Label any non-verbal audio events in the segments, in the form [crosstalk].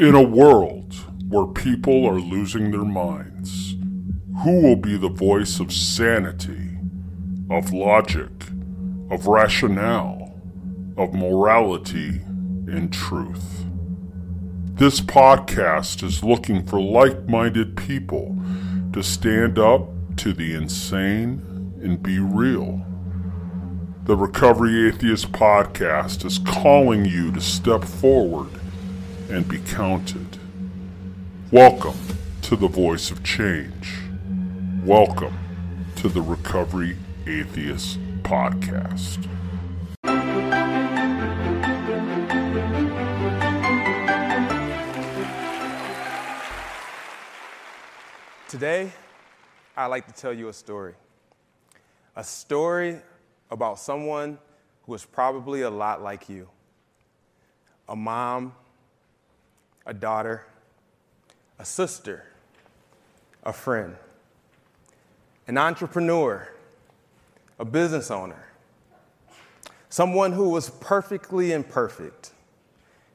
In a world where people are losing their minds, who will be the voice of sanity, of logic, of rationale, of morality and truth? This podcast is looking for like minded people to stand up to the insane and be real. The Recovery Atheist Podcast is calling you to step forward and be counted. Welcome to the Voice of Change. Welcome to the Recovery Atheist Podcast. Today, I'd like to tell you a story. A story about someone who is probably a lot like you a mom, a daughter, a sister, a friend, an entrepreneur, a business owner, someone who was perfectly imperfect.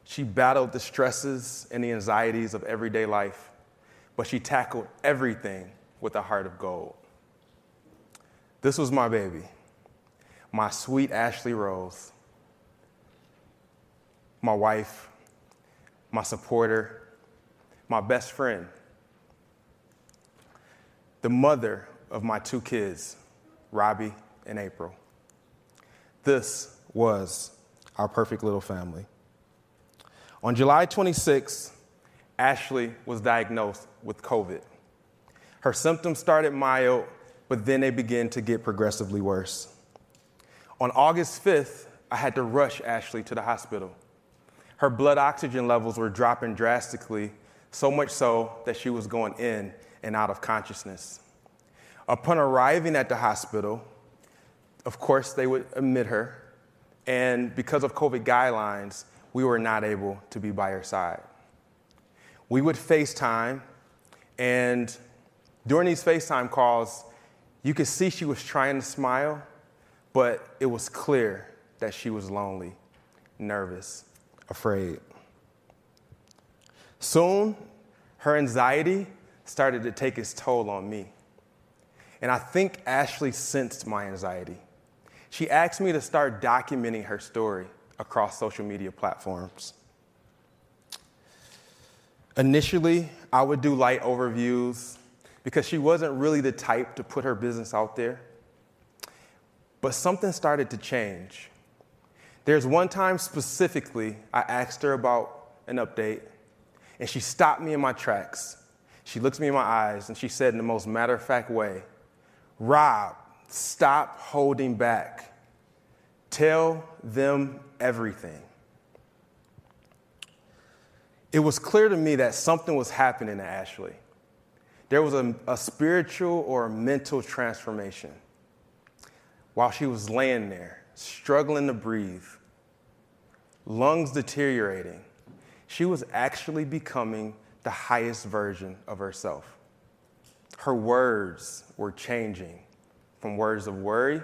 She battled the stresses and the anxieties of everyday life, but she tackled everything with a heart of gold. This was my baby my sweet Ashley Rose, my wife, my supporter, my best friend, the mother of my two kids, Robbie and April. This was our perfect little family. On July 26, Ashley was diagnosed with COVID. Her symptoms started mild, but then they began to get progressively worse. On August 5th, I had to rush Ashley to the hospital. Her blood oxygen levels were dropping drastically, so much so that she was going in and out of consciousness. Upon arriving at the hospital, of course, they would admit her, and because of COVID guidelines, we were not able to be by her side. We would FaceTime, and during these FaceTime calls, you could see she was trying to smile, but it was clear that she was lonely, nervous, afraid. Soon, her anxiety started to take its toll on me. And I think Ashley sensed my anxiety. She asked me to start documenting her story across social media platforms. Initially, I would do light overviews because she wasn't really the type to put her business out there. But something started to change. There's one time specifically I asked her about an update, and she stopped me in my tracks. She looked me in my eyes and she said in the most matter of fact way, Rob, stop holding back. Tell them everything. It was clear to me that something was happening to Ashley. There was a, a spiritual or a mental transformation while she was laying there, struggling to breathe, lungs deteriorating. She was actually becoming the highest version of herself. Her words were changing from words of worry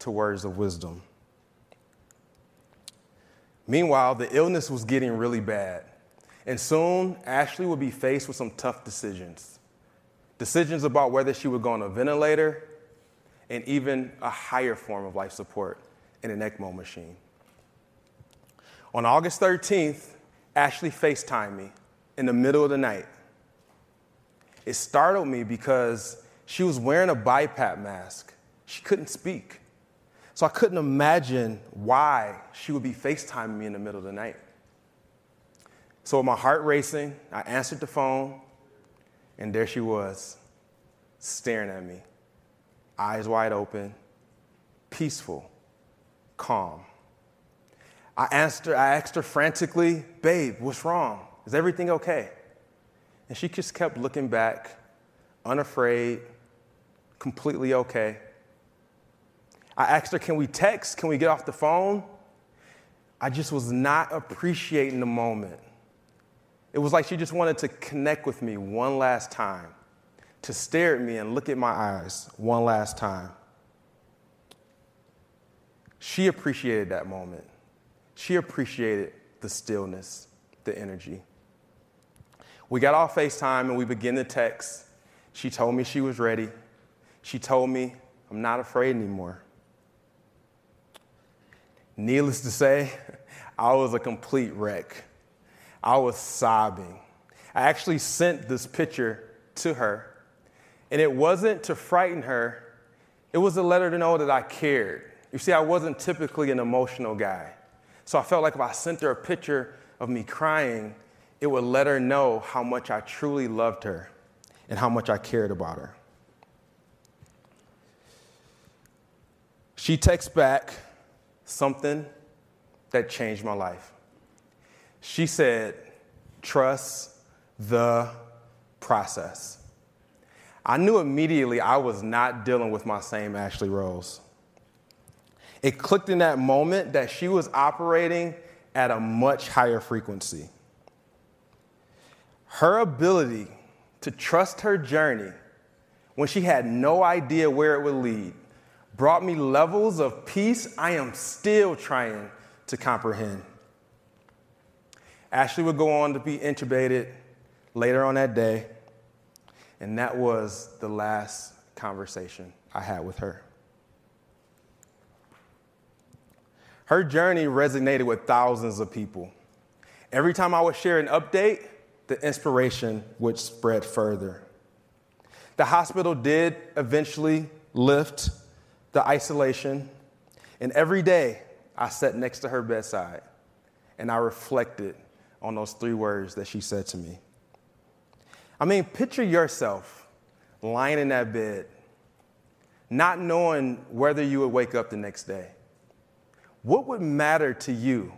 to words of wisdom. Meanwhile, the illness was getting really bad, and soon Ashley would be faced with some tough decisions. Decisions about whether she would go on a ventilator and even a higher form of life support in an ECMO machine. On August 13th, Ashley FaceTimed me in the middle of the night. It startled me because she was wearing a BiPAP mask. She couldn't speak. So I couldn't imagine why she would be FaceTiming me in the middle of the night. So with my heart racing, I answered the phone, and there she was, staring at me eyes wide open, peaceful, calm. I asked her, I asked her frantically, Babe, what's wrong? Is everything okay? And she just kept looking back, unafraid, completely okay. I asked her, Can we text? Can we get off the phone? I just was not appreciating the moment. It was like she just wanted to connect with me one last time to stare at me and look at my eyes one last time. She appreciated that moment. She appreciated the stillness, the energy. We got off FaceTime and we began the text. She told me she was ready. She told me, I'm not afraid anymore. Needless to say, [laughs] I was a complete wreck. I was sobbing. I actually sent this picture to her, and it wasn't to frighten her, it was to let her know that I cared. You see, I wasn't typically an emotional guy. So I felt like if I sent her a picture of me crying, it would let her know how much I truly loved her and how much I cared about her. She texts back something that changed my life. She said, Trust the process. I knew immediately I was not dealing with my same Ashley Rose. It clicked in that moment that she was operating at a much higher frequency. Her ability to trust her journey when she had no idea where it would lead brought me levels of peace I am still trying to comprehend. Ashley would go on to be intubated later on that day, and that was the last conversation I had with her. Her journey resonated with thousands of people. Every time I would share an update, the inspiration would spread further. The hospital did eventually lift the isolation, and every day I sat next to her bedside and I reflected on those three words that she said to me. I mean, picture yourself lying in that bed, not knowing whether you would wake up the next day. What would matter to you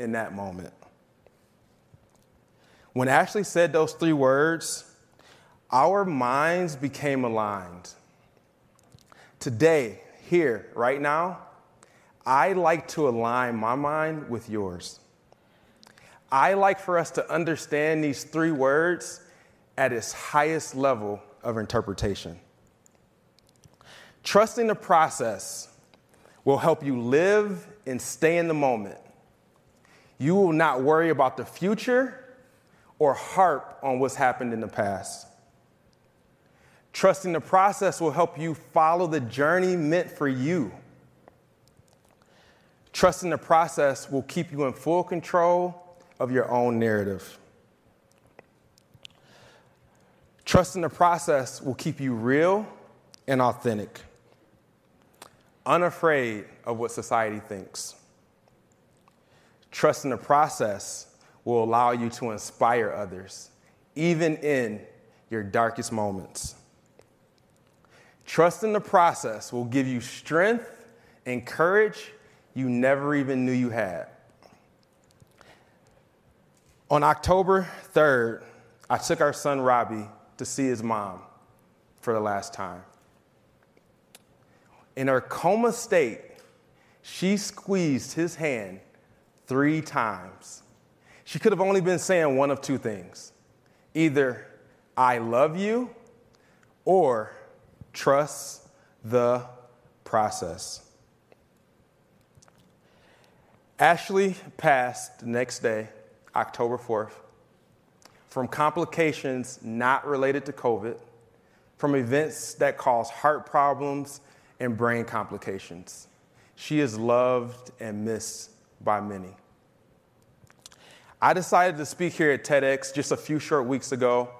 in that moment? When Ashley said those three words, our minds became aligned. Today, here, right now, I like to align my mind with yours. I like for us to understand these three words at its highest level of interpretation. Trusting the process will help you live and stay in the moment. You will not worry about the future or harp on what's happened in the past. Trusting the process will help you follow the journey meant for you. Trusting the process will keep you in full control of your own narrative. Trusting the process will keep you real and authentic, unafraid of what society thinks. Trusting the process will allow you to inspire others, even in your darkest moments. Trust in the process will give you strength and courage you never even knew you had. On October 3rd, I took our son Robbie to see his mom for the last time. In her coma state, she squeezed his hand three times she could have only been saying one of two things either, I love you, or trust the process. Ashley passed the next day, October 4th, from complications not related to COVID, from events that cause heart problems and brain complications. She is loved and missed by many. I decided to speak here at TEDx just a few short weeks ago.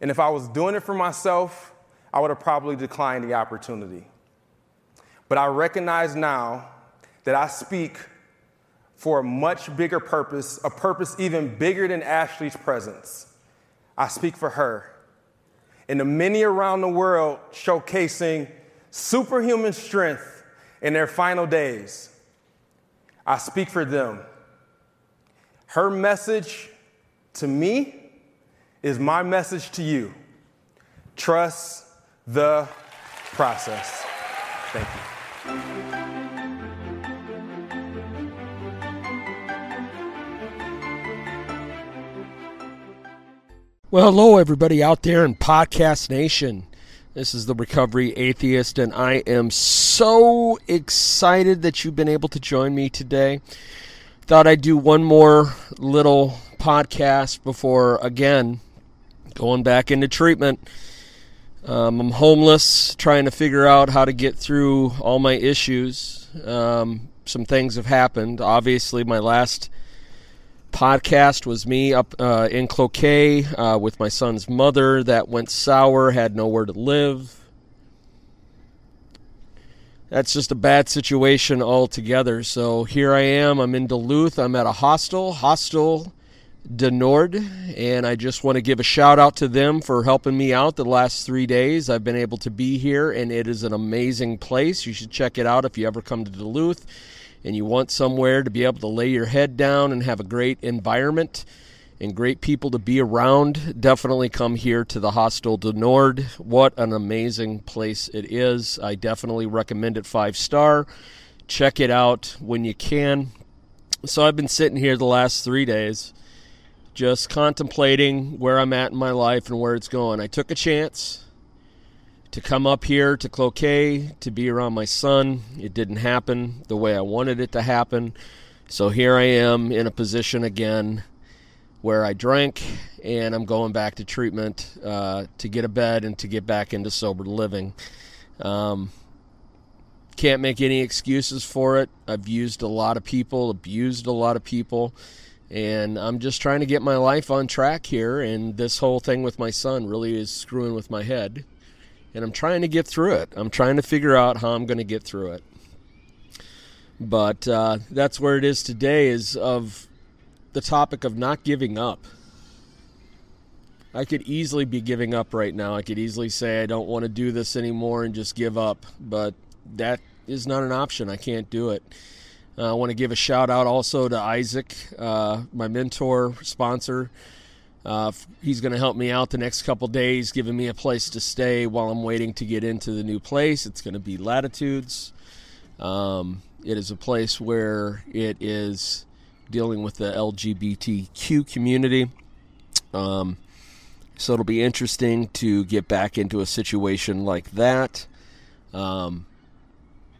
And if I was doing it for myself, I would have probably declined the opportunity. But I recognize now that I speak for a much bigger purpose, a purpose even bigger than Ashley's presence. I speak for her and the many around the world showcasing superhuman strength in their final days. I speak for them her message to me is my message to you. Trust the process. Thank you. Well, hello, everybody out there in Podcast Nation. This is the Recovery Atheist, and I am so excited that you've been able to join me today thought I'd do one more little podcast before, again, going back into treatment. Um, I'm homeless, trying to figure out how to get through all my issues. Um, some things have happened. Obviously, my last podcast was me up uh, in Cloquet uh, with my son's mother. That went sour, had nowhere to live. That's just a bad situation altogether. So here I am. I'm in Duluth. I'm at a hostel, Hostel du Nord, and I just want to give a shout out to them for helping me out the last three days. I've been able to be here, and it is an amazing place. You should check it out if you ever come to Duluth and you want somewhere to be able to lay your head down and have a great environment and great people to be around, definitely come here to the Hostel du Nord. What an amazing place it is. I definitely recommend it five star. Check it out when you can. So I've been sitting here the last three days just contemplating where I'm at in my life and where it's going. I took a chance to come up here to Cloquet to be around my son. It didn't happen the way I wanted it to happen. So here I am in a position again where I drank and I'm going back to treatment uh, to get a bed and to get back into sober living. Um, can't make any excuses for it. I've used a lot of people, abused a lot of people, and I'm just trying to get my life on track here. And this whole thing with my son really is screwing with my head and I'm trying to get through it. I'm trying to figure out how I'm going to get through it. But uh, that's where it is today is of the topic of not giving up. I could easily be giving up right now. I could easily say I don't want to do this anymore and just give up, but that is not an option. I can't do it. Uh, I want to give a shout out also to Isaac, uh, my mentor, sponsor. Uh, he's going to help me out the next couple days, giving me a place to stay while I'm waiting to get into the new place. It's going to be Latitudes. Um, it is a place where it is dealing with the LGBTQ community. Um, so it'll be interesting to get back into a situation like that. Um,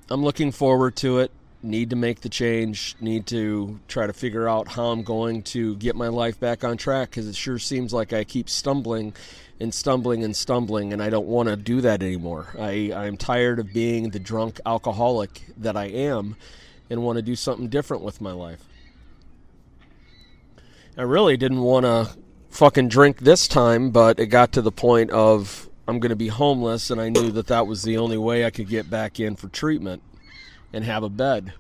I'm looking forward to it need to make the change, need to try to figure out how I'm going to get my life back on track because it sure seems like I keep stumbling and stumbling and stumbling, and I don't want to do that anymore. I, I'm tired of being the drunk alcoholic that I am and want to do something different with my life. I really didn't want to fucking drink this time, but it got to the point of I'm going to be homeless, and I knew that that was the only way I could get back in for treatment and have a bed.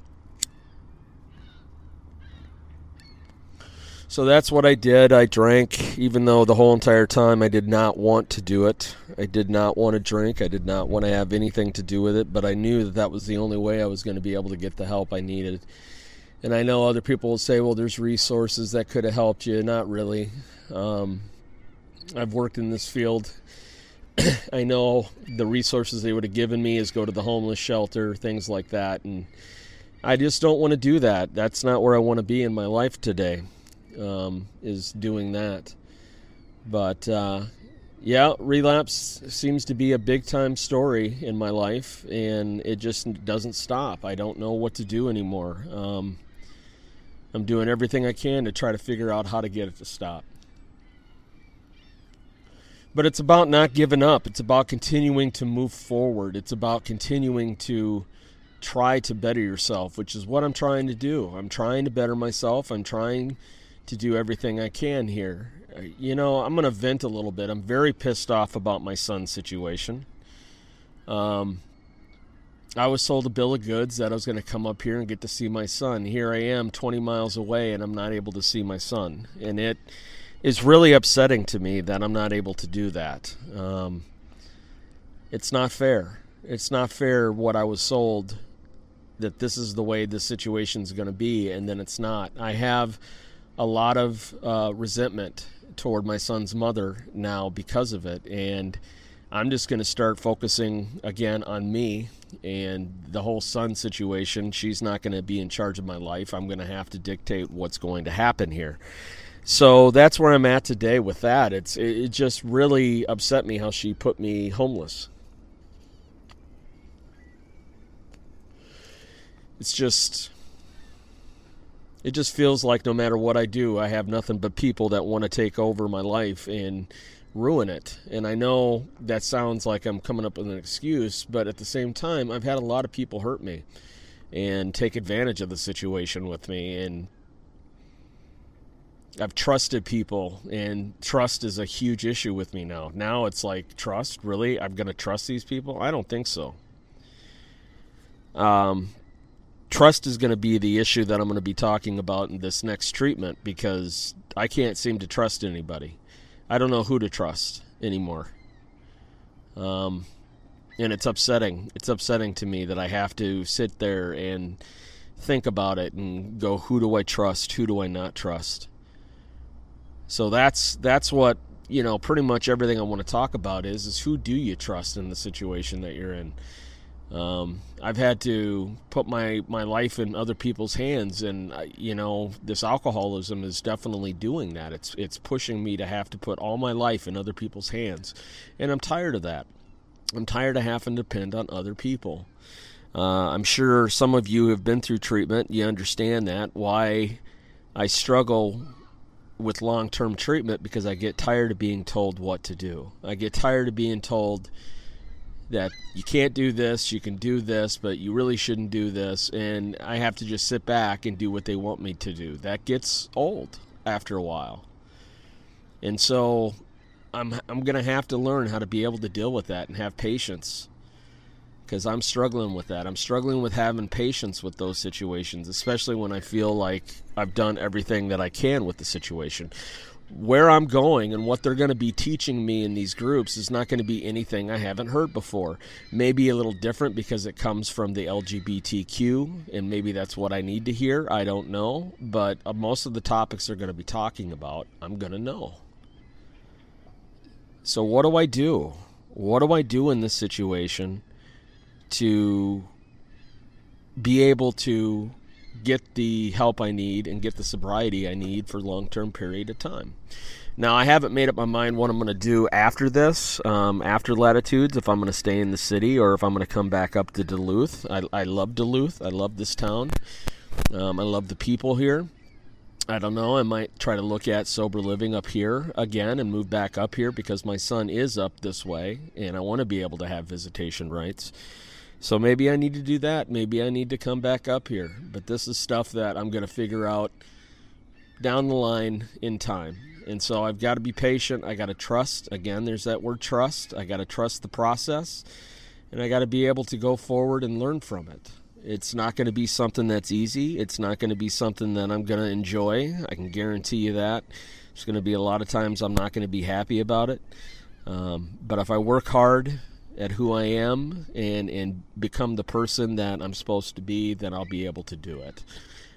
So that's what I did. I drank, even though the whole entire time I did not want to do it. I did not want to drink. I did not want to have anything to do with it, but I knew that that was the only way I was going to be able to get the help I needed. And I know other people will say, well, there's resources that could have helped you. Not really. Um, I've worked in this field [clears throat] I know the resources they would have given me is go to the homeless shelter, things like that, and I just don't want to do that. That's not where I want to be in my life today. Um, is doing that, but uh, yeah, relapse seems to be a big time story in my life, and it just doesn't stop. I don't know what to do anymore. Um, I'm doing everything I can to try to figure out how to get it to stop. But it's about not giving up. It's about continuing to move forward. It's about continuing to try to better yourself, which is what I'm trying to do. I'm trying to better myself. I'm trying to do everything I can here. Uh, you know, I'm going to vent a little bit. I'm very pissed off about my son's situation. Um, I was sold a bill of goods that I was going to come up here and get to see my son. Here I am 20 miles away and I'm not able to see my son. And it is really upsetting to me that I'm not able to do that. Um, it's not fair. It's not fair what I was sold that this is the way the situation is going to be, and then it's not. I have a lot of uh, resentment toward my son's mother now because of it, and I'm just going to start focusing again on me and the whole son situation. She's not going to be in charge of my life. I'm going to have to dictate what's going to happen here. So that's where I'm at today with that. It's it just really upset me how she put me homeless. It's just it just feels like no matter what I do, I have nothing but people that want to take over my life and ruin it. And I know that sounds like I'm coming up with an excuse, but at the same time, I've had a lot of people hurt me and take advantage of the situation with me. And I've trusted people, and trust is a huge issue with me now. Now it's like, trust? Really? I'm going to trust these people? I don't think so. Um, trust is going to be the issue that I'm going to be talking about in this next treatment because I can't seem to trust anybody. I don't know who to trust anymore. Um, and it's upsetting. It's upsetting to me that I have to sit there and think about it and go, who do I trust? Who do I not trust? So that's that's what you know. Pretty much everything I want to talk about is is who do you trust in the situation that you're in. Um, I've had to put my, my life in other people's hands, and uh, you know this alcoholism is definitely doing that. It's it's pushing me to have to put all my life in other people's hands, and I'm tired of that. I'm tired of having to depend on other people. Uh, I'm sure some of you have been through treatment. You understand that why I struggle with long-term treatment because I get tired of being told what to do. I get tired of being told that you can't do this, you can do this, but you really shouldn't do this, and I have to just sit back and do what they want me to do. That gets old after a while. And so I'm I'm going to have to learn how to be able to deal with that and have patience. Cuz I'm struggling with that. I'm struggling with having patience with those situations, especially when I feel like I've done everything that I can with the situation where I'm going and what they're going to be teaching me in these groups is not going to be anything I haven't heard before. Maybe a little different because it comes from the LGBTQ, and maybe that's what I need to hear. I don't know. But uh, most of the topics they're going to be talking about, I'm going to know. So, what do I do? What do I do in this situation to be able to get the help I need and get the sobriety I need for a long term period of time. Now, I haven't made up my mind what I'm going to do after this, um, after Latitudes, if I'm going to stay in the city or if I'm going to come back up to Duluth. I, I love Duluth. I love this town. Um, I love the people here. I don't know. I might try to look at sober living up here again and move back up here because my son is up this way and I want to be able to have visitation rights. So maybe I need to do that. Maybe I need to come back up here. But this is stuff that I'm going to figure out down the line in time. And so I've got to be patient. I got to trust. Again, there's that word trust. I got to trust the process. And I got to be able to go forward and learn from it. It's not going to be something that's easy. It's not going to be something that I'm going to enjoy. I can guarantee you that. There's going to be a lot of times I'm not going to be happy about it. Um, but if I work hard at who I am and and become the person that I'm supposed to be, then I'll be able to do it.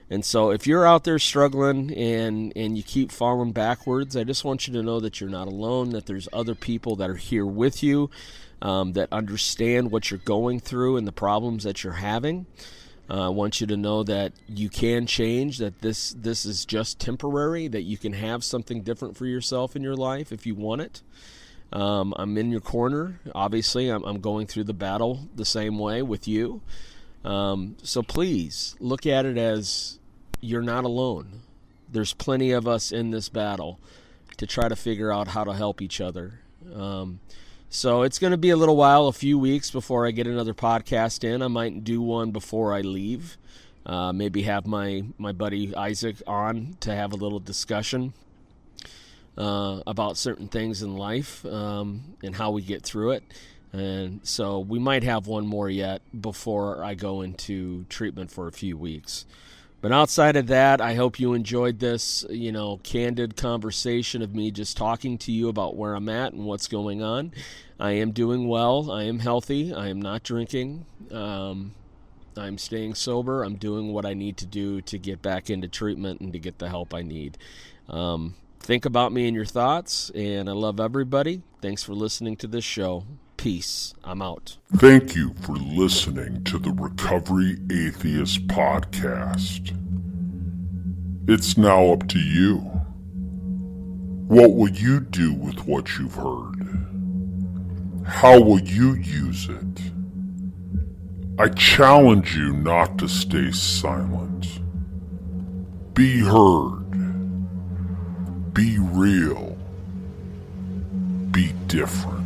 And so if you're out there struggling and and you keep falling backwards, I just want you to know that you're not alone, that there's other people that are here with you um, that understand what you're going through and the problems that you're having. Uh, I want you to know that you can change, that this this is just temporary, that you can have something different for yourself in your life if you want it. Um, I'm in your corner. Obviously, I'm, I'm, going through the battle the same way with you. Um, so please look at it as you're not alone. There's plenty of us in this battle to try to figure out how to help each other. Um, so it's going to be a little while, a few weeks before I get another podcast in. I might do one before I leave. Uh, maybe have my, my buddy Isaac on to have a little discussion uh, about certain things in life um, and how we get through it. And so we might have one more yet before I go into treatment for a few weeks. But outside of that, I hope you enjoyed this, you know, candid conversation of me just talking to you about where I'm at and what's going on. I am doing well. I am healthy. I am not drinking. Um, I'm staying sober. I'm doing what I need to do to get back into treatment and to get the help I need. Um, Think about me and your thoughts, and I love everybody. Thanks for listening to this show. Peace. I'm out. Thank you for listening to the Recovery Atheist Podcast. It's now up to you. What will you do with what you've heard? How will you use it? I challenge you not to stay silent. Be heard. Be real. Be different.